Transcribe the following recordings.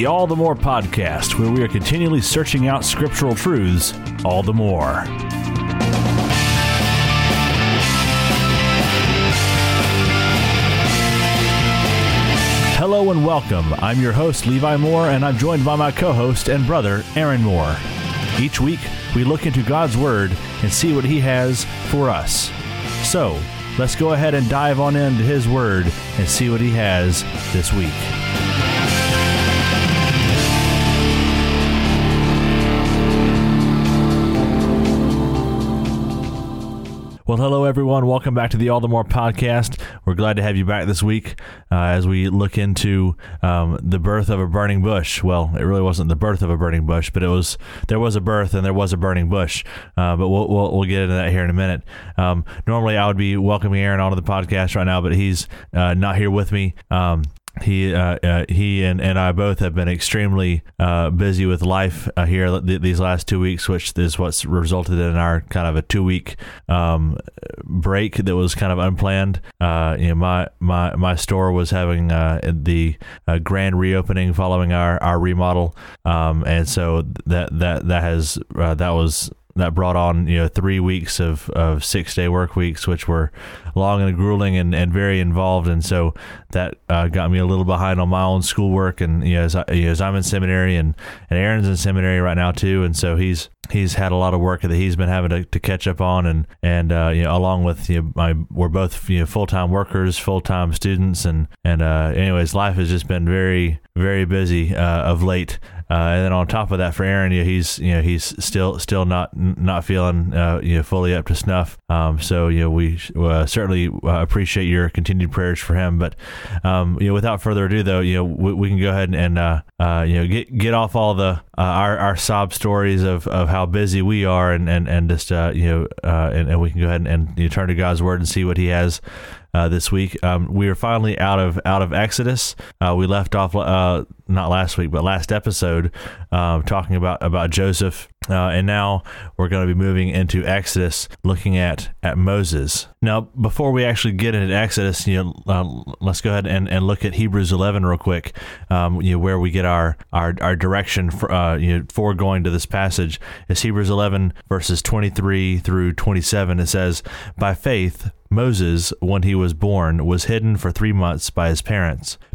the All the More podcast, where we are continually searching out scriptural truths all the more. Hello and welcome. I'm your host, Levi Moore, and I'm joined by my co host and brother, Aaron Moore. Each week, we look into God's Word and see what He has for us. So, let's go ahead and dive on into His Word and see what He has this week. Well, hello everyone. Welcome back to the All the More podcast. We're glad to have you back this week uh, as we look into um, the birth of a burning bush. Well, it really wasn't the birth of a burning bush, but it was there was a birth and there was a burning bush. Uh, but we'll, we'll, we'll get into that here in a minute. Um, normally, I would be welcoming Aaron onto the podcast right now, but he's uh, not here with me. Um, he uh, uh, he and, and I both have been extremely uh, busy with life uh, here th- these last two weeks, which is what's resulted in our kind of a two week um, break that was kind of unplanned. Uh, you know, my my my store was having uh, the grand reopening following our, our remodel, um, and so that that that has that was that brought on you know three weeks of, of six day work weeks, which were long and grueling and, and very involved, and so that uh, got me a little behind on my own schoolwork. And you know, as, I, you know, as I'm in seminary and, and Aaron's in seminary right now too, and so he's he's had a lot of work that he's been having to, to catch up on, and and uh, you know, along with you know, my we're both you know full time workers, full time students, and and uh, anyways, life has just been very very busy uh, of late. Uh, and then on top of that, for Aaron, you know, he's you know he's still still not not feeling uh, you know fully up to snuff. Um, so you know we uh, certainly uh, appreciate your continued prayers for him. But um, you know without further ado, though, you know we, we can go ahead and, uh, uh, you know get get off all the our our sob stories of, of how busy we are, and and and just you know and, and we can go ahead and, and you know, turn to God's word and see what He has uh, this week. Um, we are finally out of out of Exodus. Uh, we left off uh, not last week, but last episode, uh, talking about about Joseph, uh, and now we're going to be moving into Exodus, looking at at Moses. Now, before we actually get into Exodus, you know, uh, let's go ahead and, and look at Hebrews 11 real quick. Um, you know, where we get our our, our direction for you know for going to this passage is Hebrews 11 verses 23 through 27. It says, "By faith." Moses, when he was born, was hidden for three months by his parents,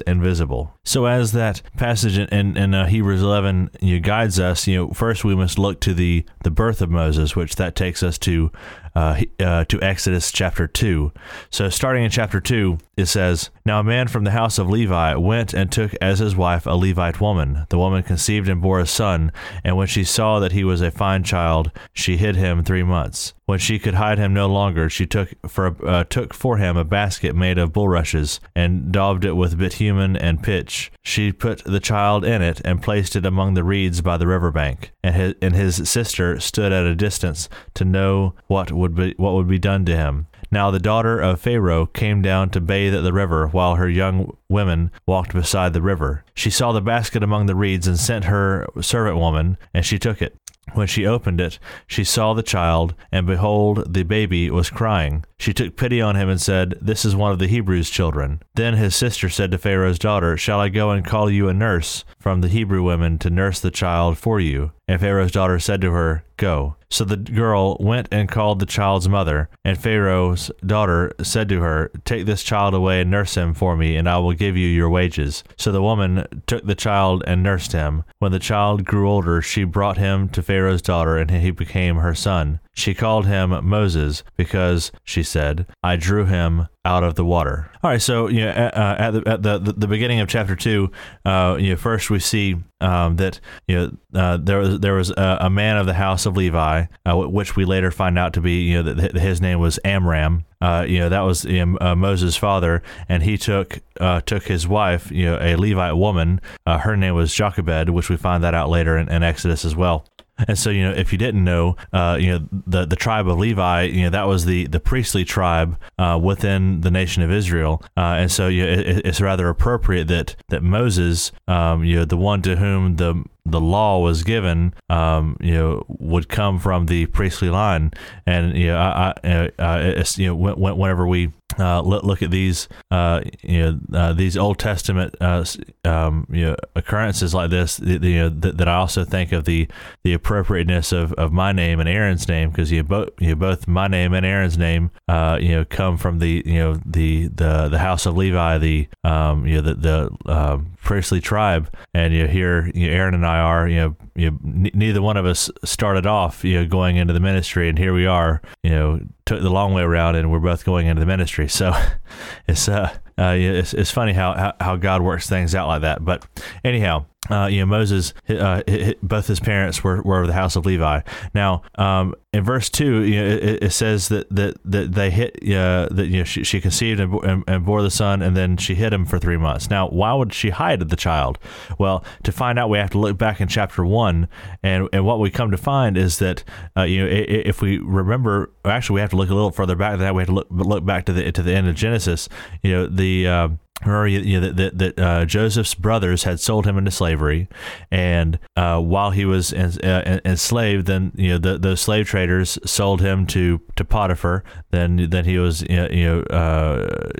invisible. So, as that passage in, in, in uh, Hebrews 11 you know, guides us, you know, first we must look to the, the birth of Moses, which that takes us to uh, uh, to Exodus chapter 2. So, starting in chapter 2, it says, Now a man from the house of Levi went and took as his wife a Levite woman. The woman conceived and bore a son, and when she saw that he was a fine child, she hid him three months. When she could hide him no longer, she took for uh, took for him a basket made of bulrushes and daubed it with bitumen and pitch. She put the child in it and placed it among the reeds by the river bank. And his, and his sister stood at a distance to know what would be what would be done to him. Now the daughter of Pharaoh came down to bathe at the river, while her young women walked beside the river. She saw the basket among the reeds and sent her servant woman, and she took it. When she opened it, she saw the child, and behold, the baby was crying. She took pity on him and said, This is one of the Hebrews' children. Then his sister said to Pharaoh's daughter, Shall I go and call you a nurse from the Hebrew women to nurse the child for you? And Pharaoh's daughter said to her, Go. So the girl went and called the child's mother. And Pharaoh's daughter said to her, Take this child away and nurse him for me, and I will give you your wages. So the woman took the child and nursed him. When the child grew older, she brought him to Pharaoh's daughter, and he became her son. She called him Moses because she said, "I drew him out of the water." All right, so you know, uh, at, the, at the, the beginning of chapter two, uh, you know, first we see um, that you know uh, there was there was a, a, man of the house of Levi, uh, which we later find out to be you know that his name was Amram. Uh, you know that was you know, uh, Moses' father, and he took took his wife, you know, a Levite woman. Her name was Jochebed, which we find that out later in, in Exodus as well. And so, you know, if you didn't know, uh, you know, the the tribe of Levi, you know, that was the the priestly tribe uh, within the nation of Israel. Uh, and so, you know, it, it's rather appropriate that that Moses, um, you know, the one to whom the the law was given, um, you know, would come from the priestly line. And you know, I, I uh, you know, whenever we uh, look at these, uh, you know, uh, these Old Testament, uh, um, you know, occurrences like this, you know, that, that, I also think of the the appropriateness of, of my name and Aaron's name because you both you both my name and Aaron's name, uh, you know, come from the you know the the the house of Levi, the um, you know the the um, priestly tribe, and you here you know, Aaron and I are, you know, you know, n- neither one of us started off, you know, going into the ministry, and here we are, you know, took the long way around, and we're both going into the ministry. So it's uh, uh it's, it's funny how, how how God works things out like that. But anyhow, uh, you know, Moses, uh, both his parents were, were of the house of Levi. Now, um, in verse two, you know, it, it, says that, that, that they hit, uh, that, you know, she, she conceived and, and, and, bore the son, and then she hid him for three months. Now, why would she hide the child? Well, to find out, we have to look back in chapter one, and, and what we come to find is that, uh, you know, if we remember, actually, we have to look a little further back than that. We have to look, look back to the, to the end of Genesis. You know, the, uh, Remember you know, that, that uh, Joseph's brothers had sold him into slavery, and uh, while he was uh, enslaved, then you know the, those slave traders sold him to, to Potiphar. Then then he was you know, you know uh,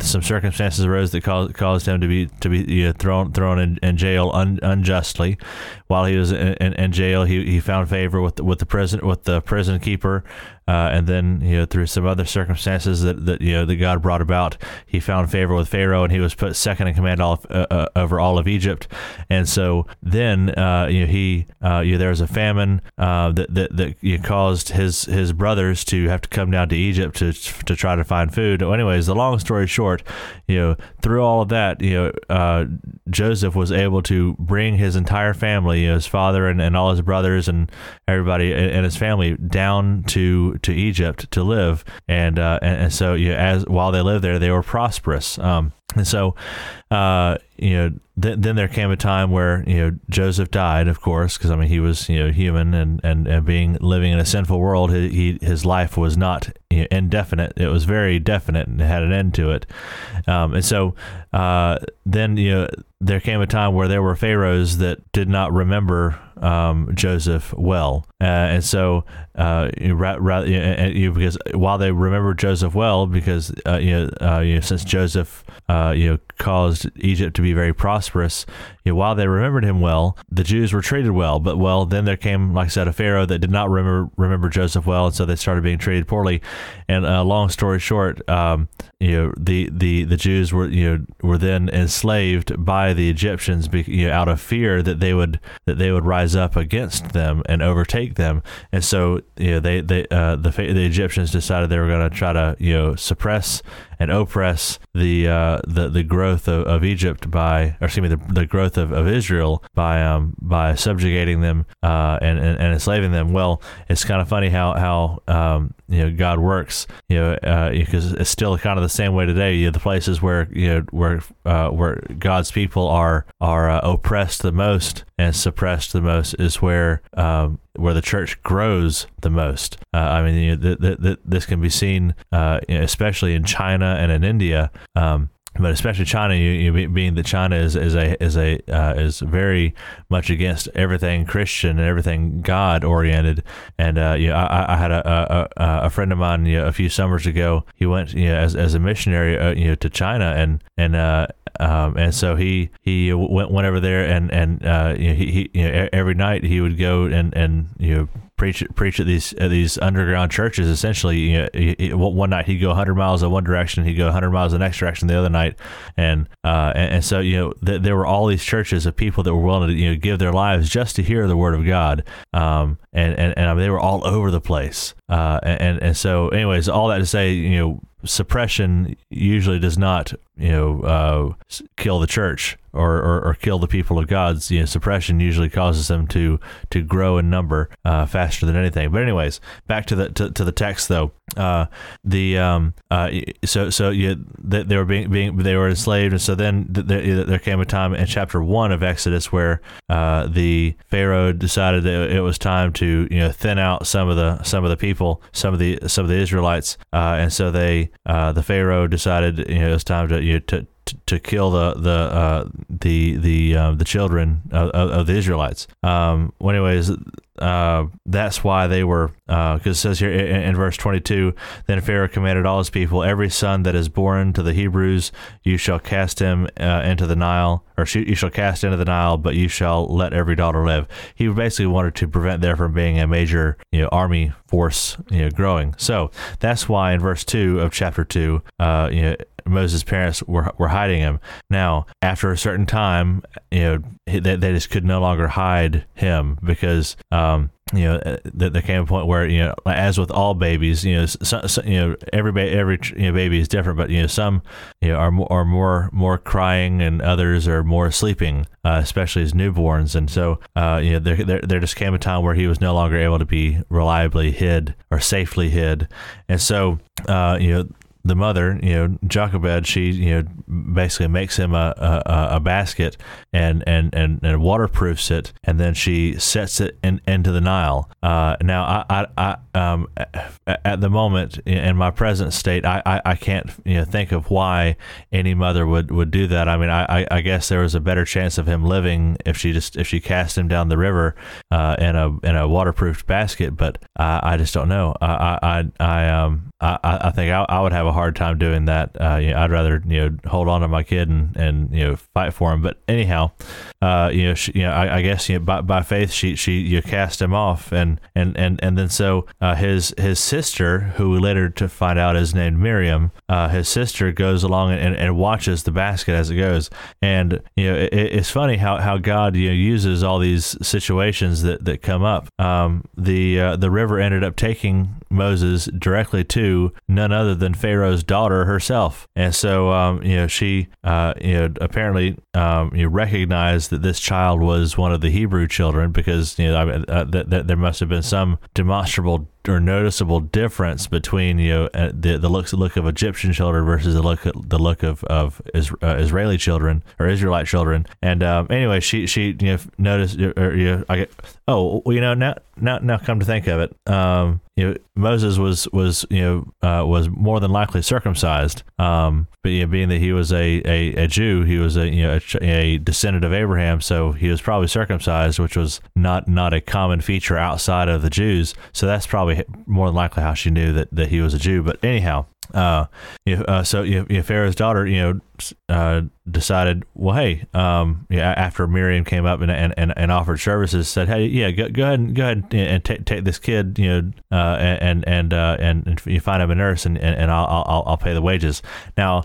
some circumstances arose that caused caused him to be to be you know, thrown thrown in, in jail un, unjustly. While he was in, in, in, jail, he, he found favor with the, with the prison with the prison keeper, uh, and then you know through some other circumstances that, that you know that God brought about, he found favor with Pharaoh, and he was put second in command all of, uh, uh, over all of Egypt. And so then uh, you know he uh, you know, there was a famine uh, that that, that you know, caused his his brothers to have to come down to Egypt to to try to find food. Anyways, the long story short, you know through all of that, you know Joseph was able to bring his entire family, his father and, and all his brothers and everybody and his family down to to Egypt to live, and uh, and, and, so you know, as while they lived there, they were prosperous. Um, and so, uh, you know, th- then there came a time where you know Joseph died, of course, because I mean he was you know human and, and, and being living in a sinful world, he, he his life was not you know, indefinite. It was very definite and had an end to it. Um, and so uh, then you know there came a time where there were pharaohs that did not remember um, Joseph well, uh, and so uh, you, you, because while they remember Joseph well, because uh, you, know, uh, you know, since Joseph uh, you know caused Egypt to be very prosperous, you know, while they remembered him well, the Jews were treated well. But well, then there came, like I said, a Pharaoh that did not remember remember Joseph well, and so they started being treated poorly. And uh, long story short, um, you know the, the the Jews were you know were then enslaved by the Egyptians you know, out of fear that they would that they would rise up against them and overtake them. And so you know they they uh, the the Egyptians decided they were going to try to you know suppress and oppress the uh, the the growth of, of Egypt by, or excuse me, the, the growth of, of Israel by um by subjugating them uh, and, and, and enslaving them. Well, it's kind of funny how how um, you know God works. You know, uh, because it's still kind of the same way today. You know, the places where you know where uh, where God's people are are uh, oppressed the most and suppressed the most is where um, where the church grows the most. Uh, I mean, you know, th- th- th- this can be seen, uh, especially in China and in India. Um, but especially China, you, you, being that China is is a is a uh, is very much against everything Christian and everything God oriented. And uh, you know, I, I had a, a, a friend of mine you know, a few summers ago. He went you know as, as a missionary uh, you know to China and and uh, um, and so he he went went over there and and uh, you know, he, he you know, every night he would go and and you know preach preach at these at these underground churches. Essentially, you know, he, he, one night he'd go 100 miles in one direction, he'd go 100 miles in the next direction the other night, and uh, and, and, so you know th- there were all these churches of people that were willing to you know give their lives just to hear the word of God, um, and and and I mean, they were all over the place, uh, and and so anyways, all that to say, you know suppression usually does not, you know, uh, kill the church or, or, or, kill the people of God's. You know, suppression usually causes them to to grow in number uh, faster than anything. But anyways, back to the to, to the text though. Uh, the um, uh, so so you they, they were being being they were enslaved, and so then there, there came a time in chapter one of Exodus where uh, the Pharaoh decided that it was time to you know thin out some of the some of the people, some of the some of the Israelites, uh, and so they uh, the Pharaoh decided you know it was time to you know, to to kill the the uh, the the uh, the children of, of, the Israelites. Um, well, anyways, uh, that's why they were because uh, it says here in, in, verse 22 then pharaoh commanded all his people every son that is born to the hebrews you shall cast him uh, into the nile or you shall cast into the nile but you shall let every daughter live he basically wanted to prevent there from being a major you know army force you know growing so that's why in verse 2 of chapter 2 uh, you know Moses' parents were were hiding him. Now, after a certain time, you know, they, they just could no longer hide him because um, you know uh, there came a point where you know as with all babies you know so, so, you know every ba- every you know, baby is different but you know some you know are more, are more more crying and others are more sleeping uh, especially as newborns and so uh, you know there, there there just came a time where he was no longer able to be reliably hid or safely hid and so uh, you know the mother, you know, Jochebed, she, you know, basically makes him a, a, a, basket and, and, and, and waterproofs it, and then she sets it in, into the Nile. Uh, now, I, I, I um, at the moment in my present state, I, I, I, can't, you know, think of why any mother would, would do that. I mean, I, I guess there was a better chance of him living if she just if she cast him down the river uh, in a in a waterproofed basket, but I, I just don't know. I, I, I um I, I think I, I would have a hard time doing that. Uh, you know, I'd rather you know hold on to my kid and, and you know fight for him. But anyhow, uh, you know, she, you know, I, I, guess you know, by, by faith she she you cast him off, and and and and then so uh, his his sister, who we later to find out is named Miriam, uh, his sister goes along and, and watches the basket as it goes, and you know it, it's funny how, how God you know uses all these situations that, that come up. Um, the uh, the river ended up taking Moses directly to none other than Pharaoh's daughter herself. And so, um, you know, she, uh, you know, apparently um, you recognized that this child was one of the Hebrew children because, you know, uh, that, that there must have been some demonstrable or noticeable difference between you know uh, the the looks look of Egyptian children versus the look the look of of uh, Israeli children or Israelite children. And um, anyway, she she you know noticed or you know, I get oh you know now now now come to think of it, um, you know Moses was was you know uh, was more than likely circumcised. Um, but you know, being that he was a, a, a Jew, he was a you know a, a, descendant of Abraham, so he was probably circumcised, which was not not a common feature outside of the Jews. So that's probably more than likely how she knew that, that he was a Jew. But anyhow, uh, uh, so you Pharaoh's daughter, you know, uh, decided, well, hey, um, yeah, after Miriam came up and, and, and, and, offered services, said, hey, yeah, go, go ahead and go ahead and take take this kid, you know, uh, and and uh, and, and you find him a nurse, and, and, and I'll, I'll I'll pay the wages. Now,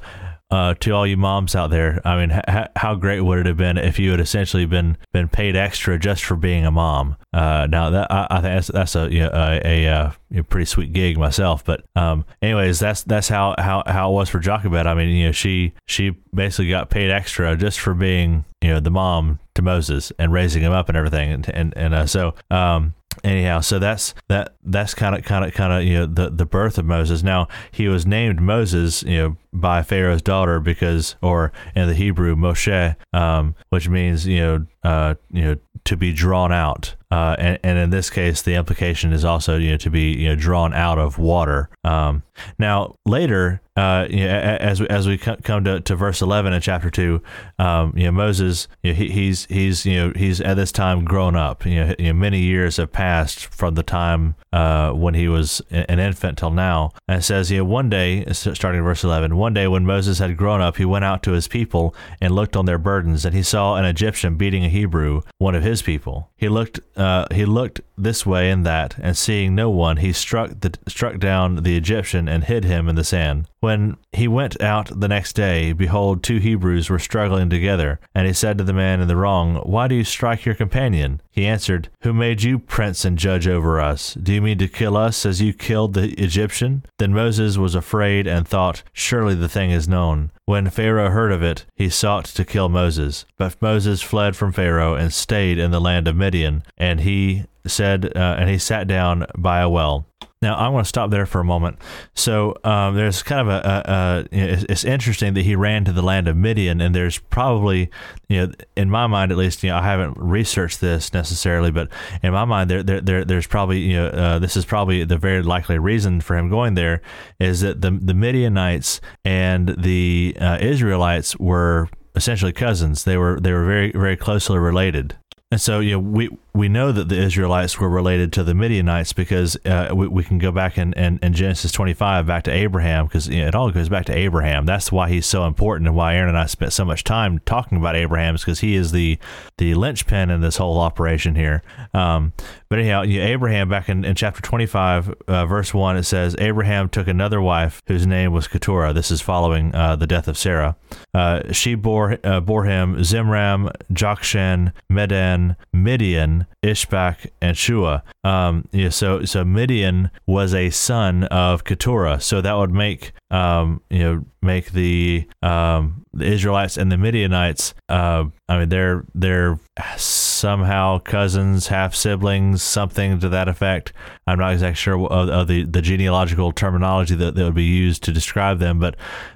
uh, to all you moms out there, I mean, how great would it have been if you had essentially been been paid extra just for being a mom? Uh, now that I, I, think that's that's a you know, a, a, uh, a, pretty sweet gig myself. But um, anyways, that's that's how, how, how it was for Jochebed. I mean, you know, she she basically got paid extra just for being you know the mom to Moses and raising him up and everything, and and and uh, so um, anyhow so that's that that's kind of kind of kind of you know the the birth of moses. Now he was named moses you know by pharaoh's daughter because or in the hebrew moshe um, which means you know uh, you know to be drawn out uh, and, and in this case the implication is also you know to be you know drawn out of water um, now later uh, you know, as we, as we come to, to verse eleven in chapter two, um, you know Moses, you know, he, he's he's you know he's at this time grown up. You know, you know, many years have passed from the time uh, when he was an infant till now. And it says, you know, one day, starting in verse eleven, one day when Moses had grown up, he went out to his people and looked on their burdens, and he saw an Egyptian beating a Hebrew, one of his people. He looked uh, he looked this way and that, and seeing no one, he struck the struck down the Egyptian and hid him in the sand. When he went out the next day, behold, two Hebrews were struggling together, and he said to the man in the wrong, Why do you strike your companion? He answered, Who made you prince and judge over us? Do you mean to kill us as you killed the Egyptian? Then Moses was afraid and thought, Surely the thing is known. When Pharaoh heard of it, he sought to kill Moses. But Moses fled from Pharaoh and stayed in the land of Midian, and he said, uh, and he sat down by a well. Now I want to stop there for a moment. So um, there's kind of a, a, a it's, interesting that he ran to the land of Midian, and there's probably, you know, in my mind at least, you know, I haven't researched this necessarily, but in my mind, there, there, there there's probably, you know, uh, this is probably the very likely reason for him going there is that the the Midianites and the uh, Israelites were essentially cousins. They were they were very very closely related. And so, you know, we we know that the Israelites were related to the Midianites because uh, we, we can go back in, in, in Genesis 25 back to Abraham because you know, it all goes back to Abraham. That's why he's so important and why Aaron and I spent so much time talking about Abraham is because he is the the linchpin in this whole operation here. Um, but anyhow, you know, Abraham back in, in chapter 25, uh, verse 1, it says, Abraham took another wife whose name was Keturah. This is following uh, the death of Sarah. Uh, she bore, uh, bore him Zimram, Jokshan, Medan, Midian, Ishbak, and Shua. Um, yeah, so so Midian was a son of Keturah, so that would make um, you know make the um, the Israelites and the Midianites. Uh, I mean, they're they're somehow cousins, half siblings, something to that effect. I'm not exactly sure of, of the, the genealogical terminology that, that would be used to describe them, but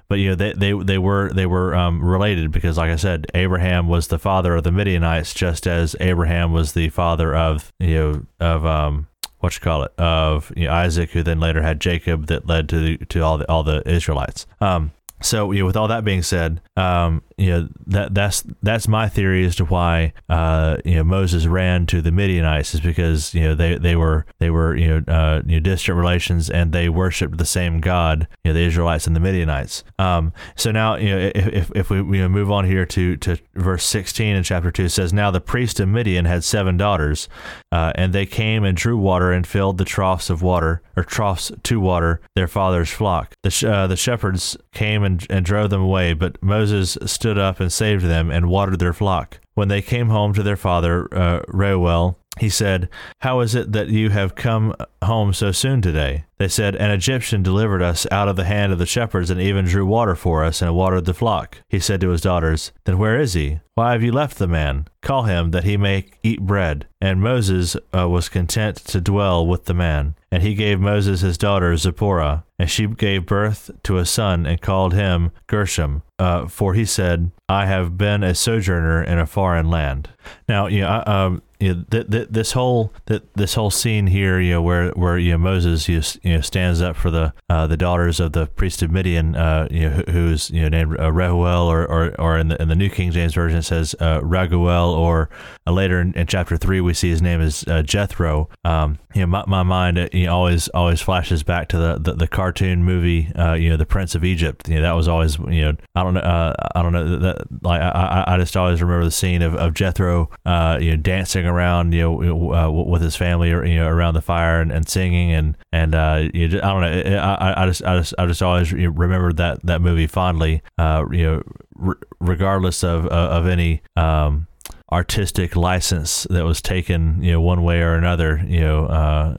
but you know they they, they were they were um, related because, like I said, Abraham was the father of the Midianites, just as Abraham was the father of you know of um, what you call it of you know, Isaac, who then later had Jacob, that led to the, to all the all the Israelites. Um, so, you know, with all that being said, um, you know that that's that's my theory as to why uh, you know Moses ran to the Midianites is because you know they, they were they were you know uh, you know distant relations and they worshipped the same God, you know, the Israelites and the Midianites. Um, so now you know if, if we you know, move on here to to verse sixteen in chapter two says now the priest of Midian had seven daughters, uh, and they came and drew water and filled the troughs of water or troughs to water their father's flock. The sh- uh, the shepherds came and, and drove them away, but Moses stood up and saved them and watered their flock. When they came home to their father, uh, Reuel, he said, How is it that you have come home so soon today? They said, An Egyptian delivered us out of the hand of the shepherds and even drew water for us and watered the flock. He said to his daughters, Then where is he? Why have you left the man? Call him that he may eat bread. And Moses uh, was content to dwell with the man. And he gave Moses his daughter Zipporah, and she gave birth to a son and called him Gershom, uh, for he said, I have been a sojourner in a foreign land. Now, you know, um, you know, th- th- this whole th- this whole scene here, you know, where where you know Moses you, you know stands up for the uh, the daughters of the priest of Midian, uh, you know, who's you know named uh, Rehuel, or, or or in the in the New King James version it says uh, Raguel, or uh, later in, in, chapter three we see his name is uh, Jethro. Um, you know, my, my mind uh, you know, always always flashes back to the the, the cartoon movie, uh, you know, the Prince of Egypt. You know, that was always you know I don't know uh, I don't know that like I, I just always remember the scene of, of Jethro, you know, dancing around you know with his family or you know around the fire and, and singing and and you just, I don't know I, I just I just I just always remember that that movie fondly. you know, r- regardless of of any. Um, artistic license that was taken, you know, one way or another, you know, uh,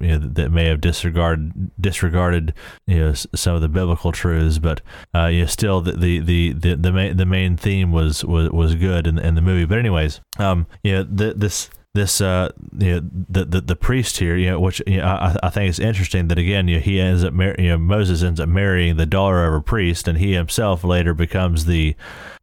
you know that may have disregarded disregarded, you know, some of the biblical truths, but uh, you know, still the the the the, the main the main theme was was was good in, in the movie. But anyways, um, you know, the, this this uh you know the the, the priest here you know which you know, I, I think it's interesting that again you know, he ends up mar- you know Moses ends up marrying the daughter of a priest and he himself later becomes the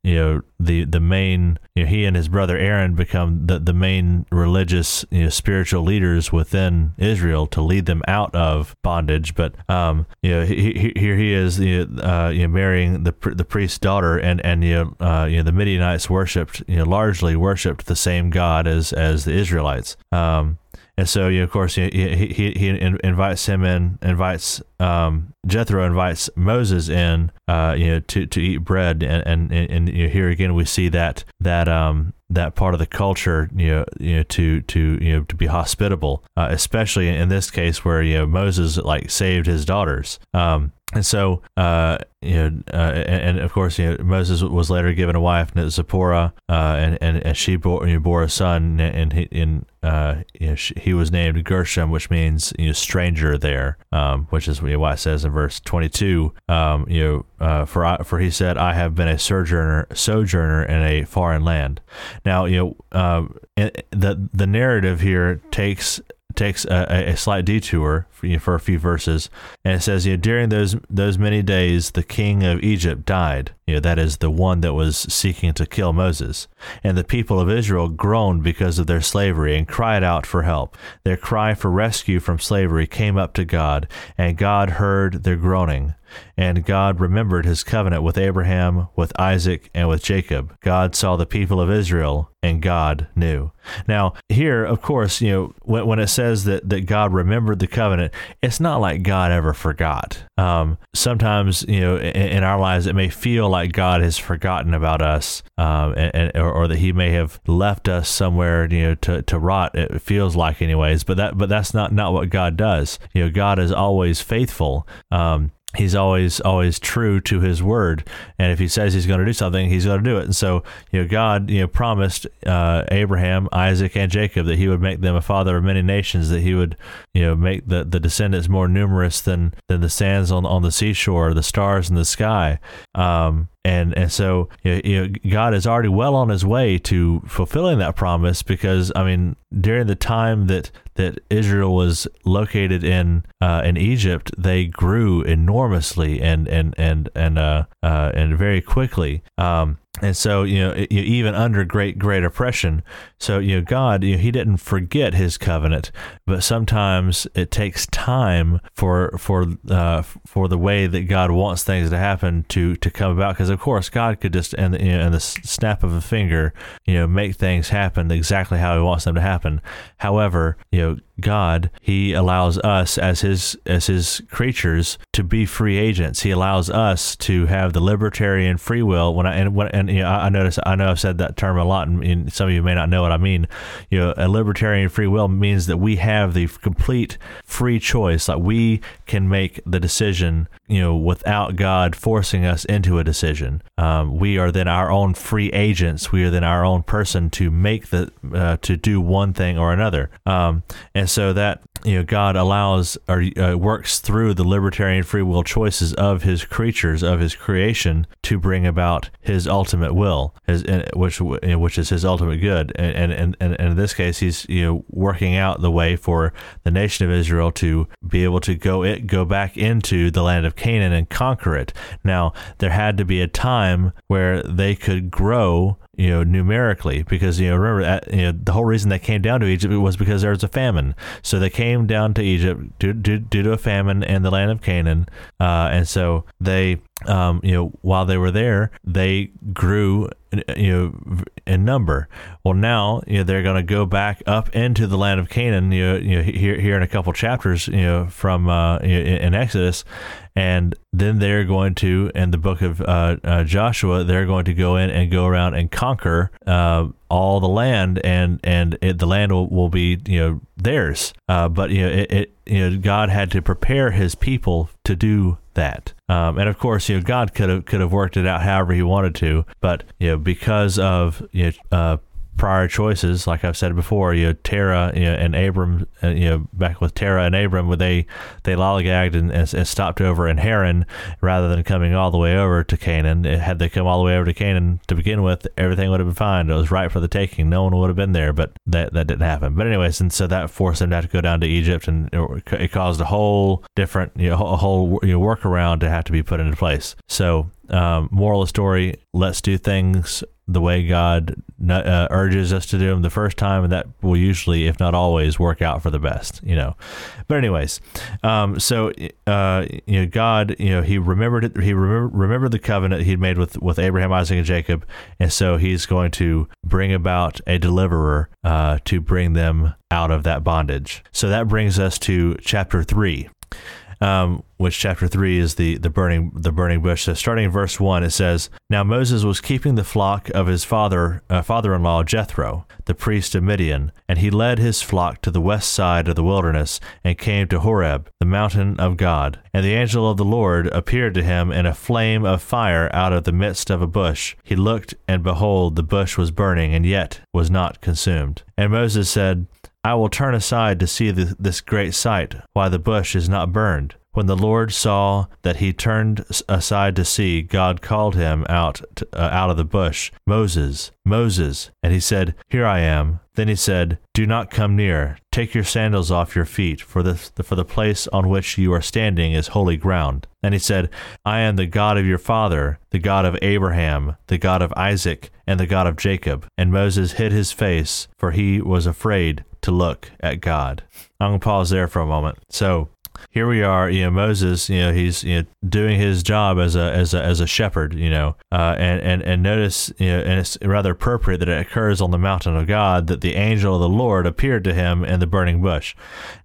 you know the the main you know he and his brother Aaron become the the main religious you know spiritual leaders within Israel to lead them out of bondage but um you know he, he, here he is you know, uh, you know marrying the the priest's daughter and and you know uh, you know the Midianites worshipped you know largely worshipped the same God as as the Israelites um and so you know, of course he he, he, invites him in, invites um, Jethro invites Moses in, uh, you know, to, to eat bread, and and, and you know, here again we see that that um, that part of the culture, you know, you know, to to you know to be hospitable, uh, especially in this case where you know Moses like saved his daughters. Um, and so, uh, you know, uh, and, and, of course, you know, Moses was later given a wife, Zipporah, uh, and, and and she bore, you know, bore a son, and he, in uh, you know, she, he was named Gershom, which means you know, stranger there, um, which is you know, why it says in verse twenty-two, um, you know, uh, for I, for he said, "I have been a sojourner sojourner in a foreign land." Now, you know, uh, the the narrative here takes takes a, a slight detour for, you know, for, a few verses, and it says, you know, during those those many days, the king of Egypt died. You know, that is the one that was seeking to kill Moses. And the people of Israel groaned because of their slavery and cried out for help. Their cry for rescue from slavery came up to God, and God heard their groaning. And God remembered his covenant with Abraham, with Isaac, and with Jacob. God saw the people of Israel, and God knew. Now, here, of course, you know, when, when it says that, that God remembered the covenant, it's not like God ever forgot. Um, sometimes, you know, in, in, our lives, it may feel like God has forgotten about us, um, and, and or, or, that He may have left us somewhere, you know, to, to rot. It feels like, anyways. But that, but that's not not what God does. You know, God is always faithful. Um, he's always always true to his word. And if he says he's going to do something he's going to do it. And so you know god you know promised uh, abraham isaac and jacob that he would make them a father of many nations that he would you know make the, the descendants more numerous than than the sands on on the seashore the stars in the sky. Um, and and so you know, God is already well on his way to fulfilling that promise because I mean during the time that that Israel was located in uh, in Egypt, they grew enormously and and and and uh, uh, and very quickly. Um, and so, you know, even under great, great oppression. So, you know, God, you know, He didn't forget His covenant, but sometimes it takes time for for uh, for the way that God wants things to happen to to come about. Because of course, God could just and you know, in the snap of a finger, you know, make things happen exactly how He wants them to happen. However, you know, God, He allows us as His as His creatures to be free agents. He allows us to have the libertarian free will. When I and when and you know, I, notice I know I've said that term a lot, and, and, some of you may not know what I mean. You know, a libertarian free will means that we have the complete free choice. Like we can make the decision, you know, without God forcing us into a decision. Um, we are then our own free agents. We are then our own person to make the uh, to do one thing or another. Um, and so that you know God allows or uh, works through the libertarian free will choices of His creatures of His creation to bring about His ultimate will, his, which which is His ultimate good. And, and and and in this case, He's you know working out the way for the nation of Israel to be able to go it go back into the land of Canaan and conquer it. Now there had to be a time where they could grow you know, numerically, because you know, remember, you know, the whole reason they came down to Egypt was because there was a famine. So they came down to Egypt due, due, due to a famine in the land of Canaan, uh, and so they, um, you know, while they were there, they grew, you know, in number. Well, now you know they're going to go back up into the land of Canaan. You know, you know here here in a couple chapters, you know, from uh, in Exodus, and then they're going to in the book of uh, uh, Joshua they're going to go in and go around and conquer uh, all the land and and it, the land will, will be you know theirs uh, but you know it, it, you know God had to prepare his people to do that um, and of course you know God could have could have worked it out however he wanted to but you know because of you know, uh, prior choices, like I've said before, you know, Terah you know, and Abram, uh, you know, back with Terah and Abram, where they they lollygagged and, and, and, stopped over in Haran rather than coming all the way over to Canaan. Had they come all the way over to Canaan to begin with, everything would have been fine. It was right for the taking. No one would have been there, but that that didn't happen. But anyways, and so that forced them to have to go down to Egypt, and it caused a whole different, you know, a whole you know, workaround to have to be put into place. So um, moral of the story: Let's do things the way God uh, urges us to do them the first time, and that will usually, if not always, work out for the best. You know. But anyways, um, so uh, you know, God, you know, He remembered it. He remember, remembered the covenant He'd made with with Abraham, Isaac, and Jacob, and so He's going to bring about a deliverer uh, to bring them out of that bondage. So that brings us to chapter three um, which chapter three is the the burning the burning bush. So starting in verse one, it says, "Now Moses was keeping the flock of his father uh, father-in-law Jethro, the priest of Midian, and he led his flock to the west side of the wilderness and came to Horeb, the mountain of God. And the angel of the Lord appeared to him in a flame of fire out of the midst of a bush. He looked, and behold, the bush was burning, and yet was not consumed. And Moses said." I will turn aside to see the, this great sight, why the bush is not burned. When the Lord saw that he turned aside to see, God called him out to, uh, out of the bush, Moses, Moses. And he said, Here I am. Then he said, Do not come near. Take your sandals off your feet, for the, for the place on which you are standing is holy ground. And he said, I am the God of your father, the God of Abraham, the God of Isaac, and the God of Jacob. And Moses hid his face, for he was afraid to look at God. I'm to pause there for a moment. So, here we are, you know, Moses, you know, he's you know, doing his job as a as a as a shepherd, you know, uh, and and and notice, you know, and it's rather appropriate that it occurs on the mountain of God that the angel of the Lord appeared to him in the burning bush.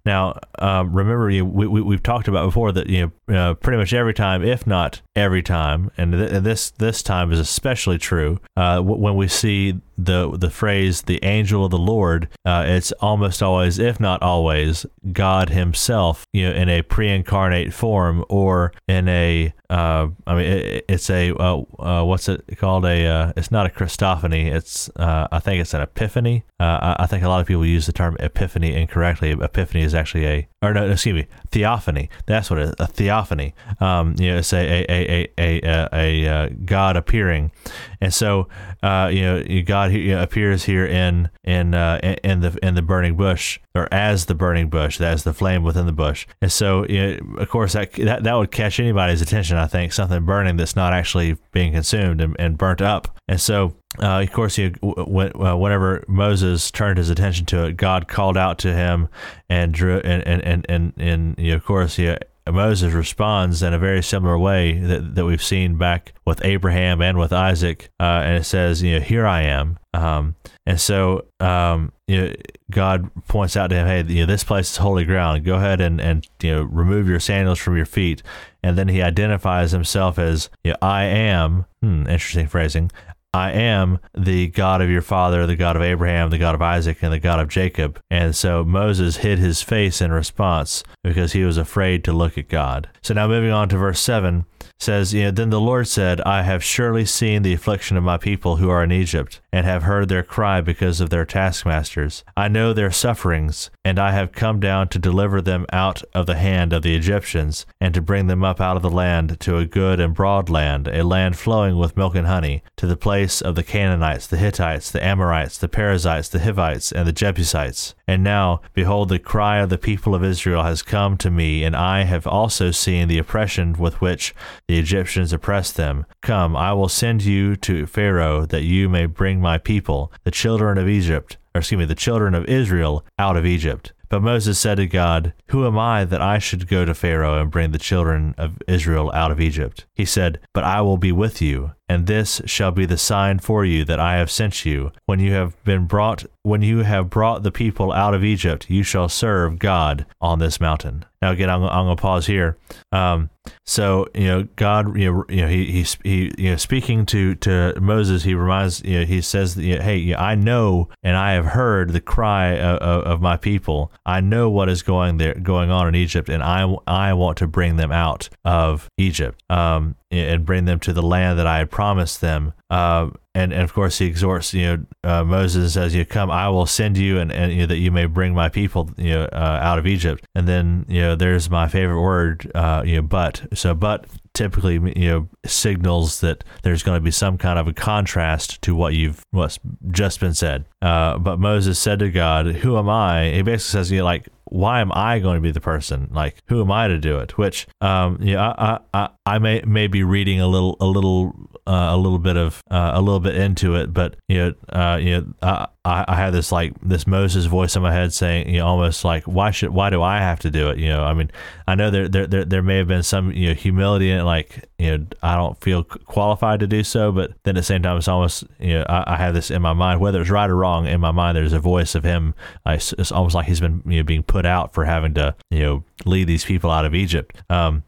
Now, um, remember, you, we, we we've talked about before that you know, uh, pretty much every time, if not every time, and, th- and this this time is especially true uh, w- when we see the the phrase "the angel of the Lord," uh, it's almost always, if not always, God Himself, you know, in a pre-incarnate form or in a uh, I mean, it, it's a uh, uh, what's it called? A uh, it's not a Christophany. It's uh, I think it's an epiphany. Uh, I, I, think a lot of people use the term epiphany incorrectly. Epiphany is actually a or no, excuse me, theophany. That's what it is. A theophany. Um, you know, it's a a a a a, a, a God appearing, and so you know, you God appears here in in in the in the burning bush or as the burning bush, as the flame within the bush, and so you know, of course that, that that would catch anybody's attention I think, something burning that's not actually being consumed and, and burnt up. And so, uh, of course, you, uh, whenever Moses turned his attention to it, God called out to him and drew, and and and and, and you know, of course, you Moses responds in a very similar way that, that we've seen back with Abraham and with Isaac. Uh, and it says, you know, here I am. Um, and so, um, you know, God points out to him, hey, you know, this place is holy ground. Go ahead and, and, you know, remove your sandals from your feet. And then he identifies himself as, you know, I am, hmm, interesting phrasing, I am the God of your father, the God of Abraham, the God of Isaac, and the God of Jacob. And so Moses hid his face in response because he was afraid to look at God. So now moving on to verse 7 says, you know, Then the Lord said, I have surely seen the affliction of my people who are in Egypt, and have heard their cry because of their taskmasters. I know their sufferings, and I have come down to deliver them out of the hand of the Egyptians, and to bring them up out of the land to a good and broad land, a land flowing with milk and honey, to the place of the Canaanites, the Hittites, the Amorites, the Perizzites, the Hivites, and the Jebusites. And now, behold, the cry of the people of Israel has come to me, and I have also seen the oppression with which the Egyptians oppressed them. Come, I will send you to Pharaoh, that you may bring my people, the children of Egypt, or excuse me, the children of Israel, out of Egypt. But Moses said to God, Who am I that I should go to Pharaoh and bring the children of Israel out of Egypt? He said, But I will be with you, and this shall be the sign for you that I have sent you. When you have been brought when you have brought the people out of Egypt, you shall serve God on this mountain. Now again, I'm, I'm going to pause here. Um, so you know, God, you know, you know, he he, he you know, speaking to to Moses, he reminds, you know, he says, you know, hey, I know and I have heard the cry of, of, my people. I know what is going there going on in Egypt, and I I want to bring them out of Egypt. Um, and bring them to the land that I had promised them. Uh, and, and of course, he exhorts, you know, uh, Moses says, "You come, I will send you, and, and you know, that you may bring my people, you know, uh, out of Egypt." And then, you know, there's my favorite word, uh, you know, but. So, but typically you know signals that there's going to be some kind of a contrast to what you've what's just been said. Uh, but Moses said to God, "Who am I?" He basically says, "You know, like why am I going to be the person? Like, who am I to do it? Which, um, yeah, I, I, I may may be reading a little a little uh, a little bit of uh, a little bit into it, but you know, uh, you know, I, I have this like this Moses voice in my head saying, you know, almost like, why should why do I have to do it? You know, I mean, I know there there there, there may have been some you know humility it, like you know, I don't feel qualified to do so, but then at the same time, it's almost you know, I, I have this in my mind, whether it's right or wrong, in my mind, there's a voice of him. it's, it's almost like he's been you know being put out for having to you know lead these people out of Egypt. Um,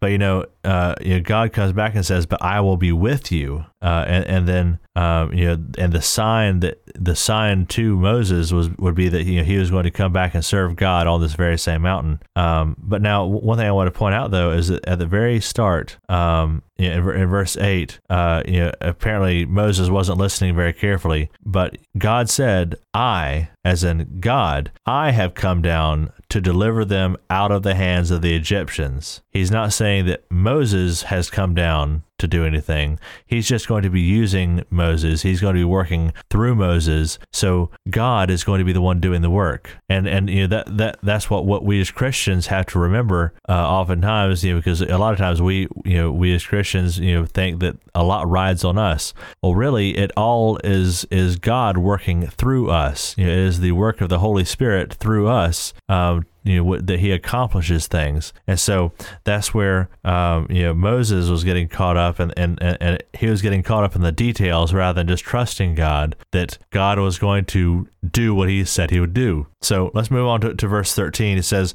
but you know, uh, you know, God comes back and says, "But I will be with you," uh, and and then um, you know, and the sign that the sign to Moses was would be that you know, he was going to come back and serve God on this very same mountain. Um, but now, one thing I want to point out though is that at the very start, um, you know, in, in, verse eight, uh, you know, apparently Moses wasn't listening very carefully, but God said, "I, as in God, I have come down to deliver them out of the hands of the Egyptians." He's not saying that Moses has come down to do anything. He's just going to be using Moses. He's going to be working through Moses. So God is going to be the one doing the work. And and you know that that that's what what we as Christians have to remember. Uh, oftentimes, you know, because a lot of times we you know we as Christians you know think that a lot rides on us. Well, really, it all is is God working through us. You know, it is the work of the Holy Spirit through us um, you know that he accomplishes things and so that's where um, you know moses was getting caught up and, and, and he was getting caught up in the details rather than just trusting god that god was going to do what he said he would do so let's move on to, to verse 13 it says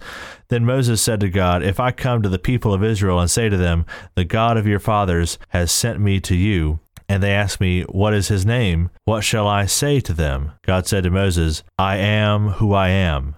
then moses said to god if i come to the people of israel and say to them the god of your fathers has sent me to you and they asked me, What is his name? What shall I say to them? God said to Moses, I am who I am.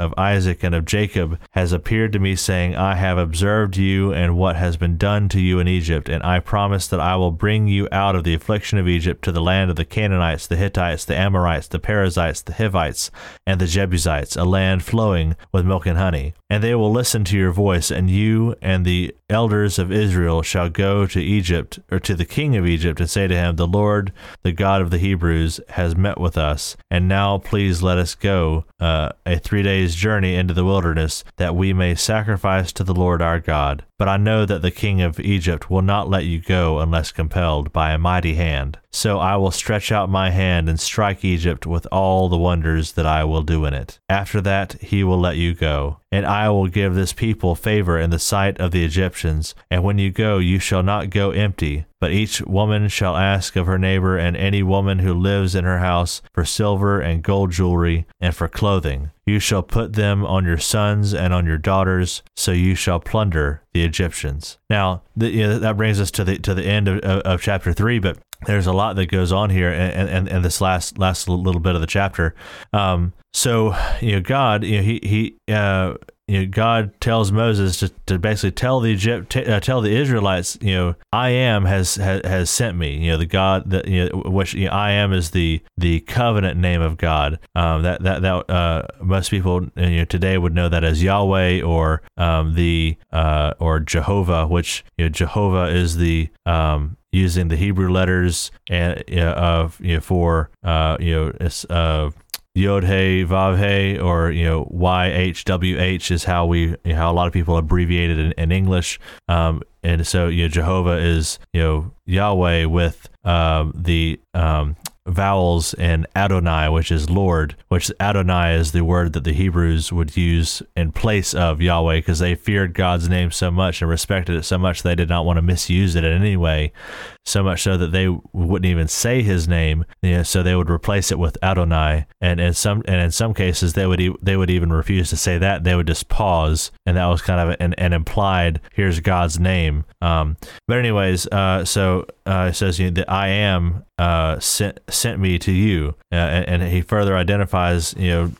of Isaac and of Jacob has appeared to me, saying, I have observed you and what has been done to you in Egypt, and I promise that I will bring you out of the affliction of Egypt to the land of the Canaanites, the Hittites, the Amorites, the Perizzites, the Hivites, and the Jebusites, a land flowing with milk and honey. And they will listen to your voice, and you and the elders of Israel shall go to Egypt, or to the king of Egypt, and say to him, The Lord, the God of the Hebrews, has met with us, and now please let us go uh, a three days day's journey into the wilderness, that we may sacrifice to the Lord our God. But I know that the king of Egypt will not let you go unless compelled by a mighty hand. So I will stretch out my hand and strike Egypt with all the wonders that I will do in it. After that, he will let you go. And I will give this people favor in the sight of the Egyptians. And when you go, you shall not go empty, but each woman shall ask of her neighbor and any woman who lives in her house for silver and gold jewelry and for clothing. You shall put them on your sons and on your daughters, so you shall plunder the Egyptians. Now, the, you know, that brings us to the to the end of, of, of, chapter three, but there's a lot that goes on here, and and, and this last last little bit of the chapter. Um, so you know, God, you know, he he uh, you know, God tells Moses to, to basically tell the Egypt, t- uh, tell the Israelites, you know, I am has, has has sent me. You know, the God that you know, which you know, I am is the the covenant name of God. Um, that that that uh, most people you know today would know that as Yahweh or um, the uh, or Jehovah, which you know, Jehovah is the um, using the Hebrew letters and uh, of you know for uh, you know uh, Yod Hey Vav Hey or you know YHWH is how we you know, how a lot of people abbreviate it in, in English. Um, and so you know Jehovah is you know Yahweh with um, the um, vowels in Adonai, which is Lord, which Adonai is the word that the Hebrews would use in place of Yahweh because they feared God's name so much and respected it so much they did not want to misuse it in any way. So much so that they wouldn't even say his name, you know, so they would replace it with Adonai. And in some and in some cases they would e- they would even refuse to say that. They would just pause, and that was kind of an, an implied here's God's name. Um, but anyways, uh, so uh, it says you know, I am uh, sent sent me to you. Uh, and, and, he further identifies, you know,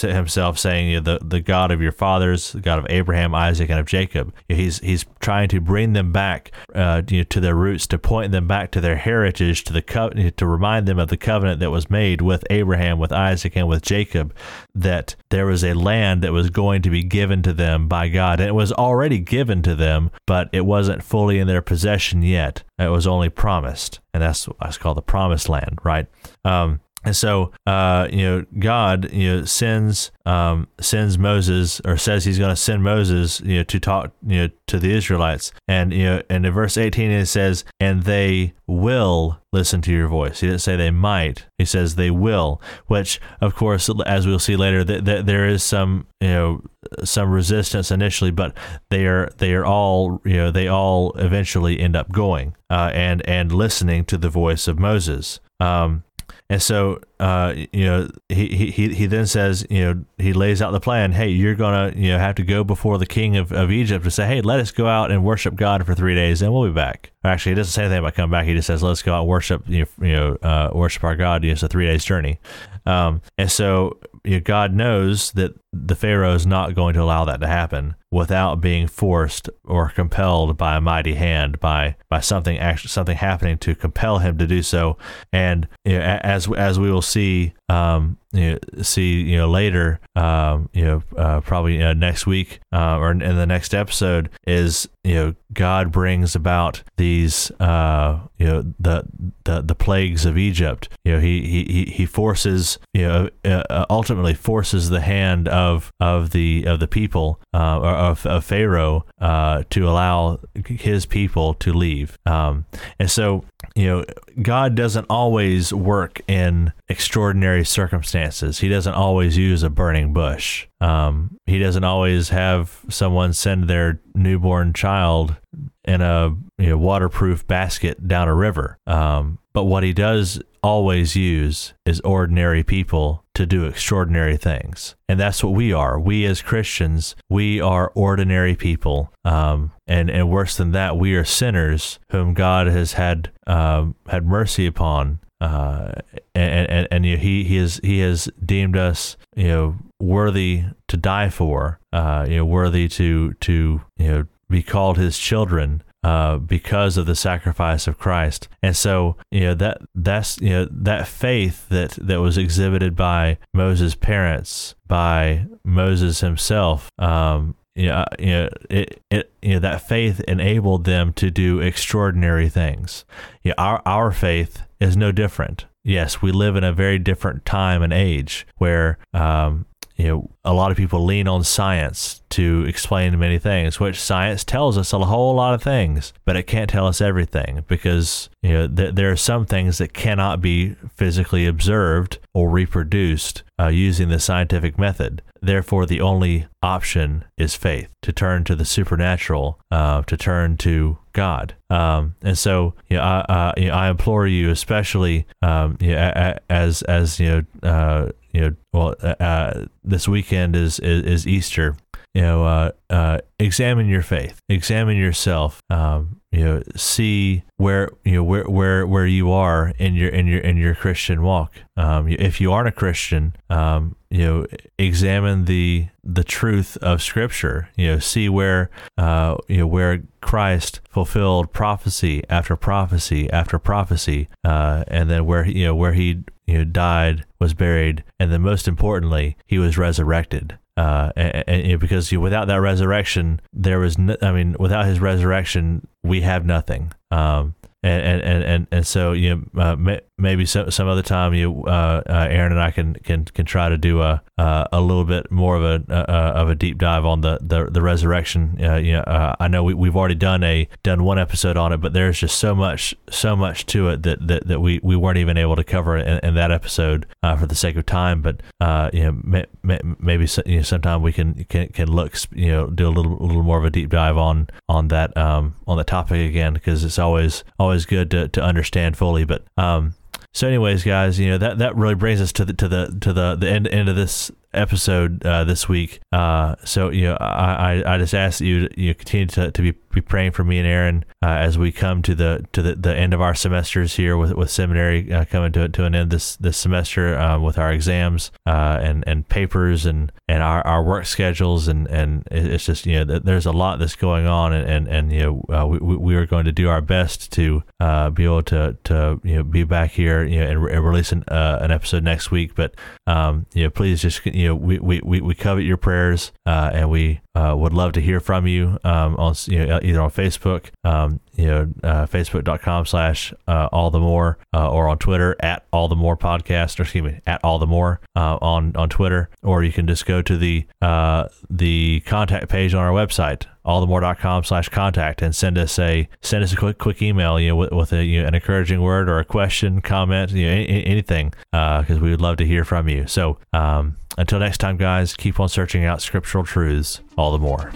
himself saying, you know, the, the God of your fathers, the God of Abraham, Isaac, and of Jacob. He's, he's trying to bring them back uh, you know, to their roots, to point them back to their heritage, to the covenant, to remind them of the covenant that was made with Abraham, with Isaac, and with Jacob, that there was a land that was going to be given to them by God. And it was already given to them, but it wasn't fully in their possession yet. It was only promised. And that's, that's called the promised land, right? Um, and so, uh, you know, God, you know, sends um, sends Moses or says He's going to send Moses, you know, to talk, you know, to the Israelites. And you know, and in verse eighteen it says, "And they will listen to your voice." He didn't say they might. He says they will. Which, of course, as we'll see later, th- there is some, you know, some resistance initially, but they are they are all, you know, they all eventually end up going uh, and and listening to the voice of Moses. Um, and so, uh, you know, he, he, he then says, you know, he lays out the plan. Hey, you're going to, you know, have to go before the king of, of Egypt to say, hey, let us go out and worship God for three days and we'll be back. Actually, he doesn't say anything about coming back. He just says, let's go out and worship, you know, you know uh, worship our God. You know, It's a three days journey. Um, and so you know, God knows that the Pharaoh is not going to allow that to happen without being forced or compelled by a mighty hand, by by something actually something happening to compel him to do so. And you know, as as we will see, um, you know, see you know later, um, you know, uh, probably uh, next week uh, or in the next episode is you know God brings about these uh, you know the, the the plagues of Egypt. You know he he he forces you know uh, ultimately forces the hand of of the of the people uh, of, of Pharaoh uh, to allow his people to leave. Um, and so you know God doesn't always work in extraordinary circumstances. He doesn't always use a burning bush. Um, he doesn't always have someone send their newborn child in a you know, waterproof basket down a river. Um, but what he does always use is ordinary people to do extraordinary things. And that's what we are. We as Christians, we are ordinary people. Um, and, and worse than that, we are sinners whom God has had um, had mercy upon. Uh, and and, and you know, he he has he has deemed us you know worthy to die for, uh, you know worthy to to you know be called his children uh, because of the sacrifice of Christ. And so, you know, that that's you know that faith that that was exhibited by Moses' parents, by Moses himself. Um, you know, you know, it, it, you know, that faith enabled them to do extraordinary things. You know, our, our faith is no different. Yes, we live in a very different time and age where, um, you know, a lot of people lean on science to explain many things, which science tells us a whole lot of things, but it can't tell us everything because you know th- there are some things that cannot be physically observed or reproduced uh, using the scientific method. Therefore, the only option is faith to turn to the supernatural, uh, to turn to God. Um, and so, you know, I, uh, you know, I implore you, especially um, you know, as as you know, uh, you know, well, uh, uh, this weekend is, is, is Easter. You know, uh, uh, examine your faith, examine yourself. Um, you know, see where you know where where where you are in your in your in your Christian walk. Um, if you aren't a Christian, um, you know, examine the the truth of Scripture. You know, see where uh, you know where Christ fulfilled prophecy after prophecy after prophecy, uh, and then where you know where he you know died, was buried, and then most importantly, he was resurrected. Uh, and, and you know, because you know, without that resurrection, there was, no, I mean, without his resurrection, we have nothing. Um, and and and and so you know, uh, maybe some some other time you uh, uh, Aaron and I can can can try to do a uh, a little bit more of a uh, uh, of a deep dive on the the, the resurrection. you know, I know we, we've already done a done one episode on it, but there's just so much so much to it that that, that we, we weren't even able to cover in, in that episode for the sake of time. But you know, may, may, maybe you know, sometime we can can can look you know do a little little more of a deep dive on on that um, on the topic again because it's always always good to, to understand fully. But um, so, anyways, guys, you know that that really brings us to the to the to the the end end of this episode uh, this week. Uh, so you know, I, I, just ask you you continue to, to be, be praying for me and Aaron uh, as we come to the to the, the end of our semesters here with with seminary uh, coming to to an end this this semester uh, with our exams uh, and and papers and and our, our work schedules and and it's just you know there's a lot that's going on and and, and you know we, we are going to do our best to be able to to you know be back here you know and, and release an, an episode next week but um, you know please just you know we we, we covet your prayers and we uh, would love to hear from you um, on you know, either on Facebook, um, you know, uh, facebook.com slash uh, all the more, uh, or on Twitter at all the more podcast, or excuse me, at all the more uh, on on Twitter, or you can just go to the uh, the contact page on our website, allthemore.com slash contact and send us a send us a quick quick email you know with, with a, you know, an encouraging word or a question comment you know any, anything because we would love to hear from you. So um, until next time, guys, keep on searching out scriptural truths all the more.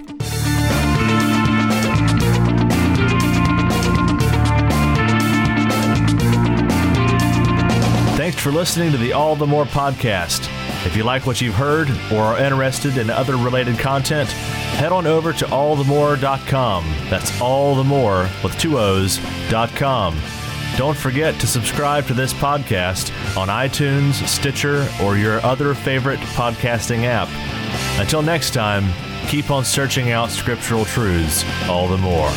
Thanks for listening to the All the More podcast. If you like what you've heard or are interested in other related content, head on over to allthemore.com. That's allthemore with two O's.com. Don't forget to subscribe to this podcast on iTunes, Stitcher, or your other favorite podcasting app. Until next time, keep on searching out scriptural truths all the more.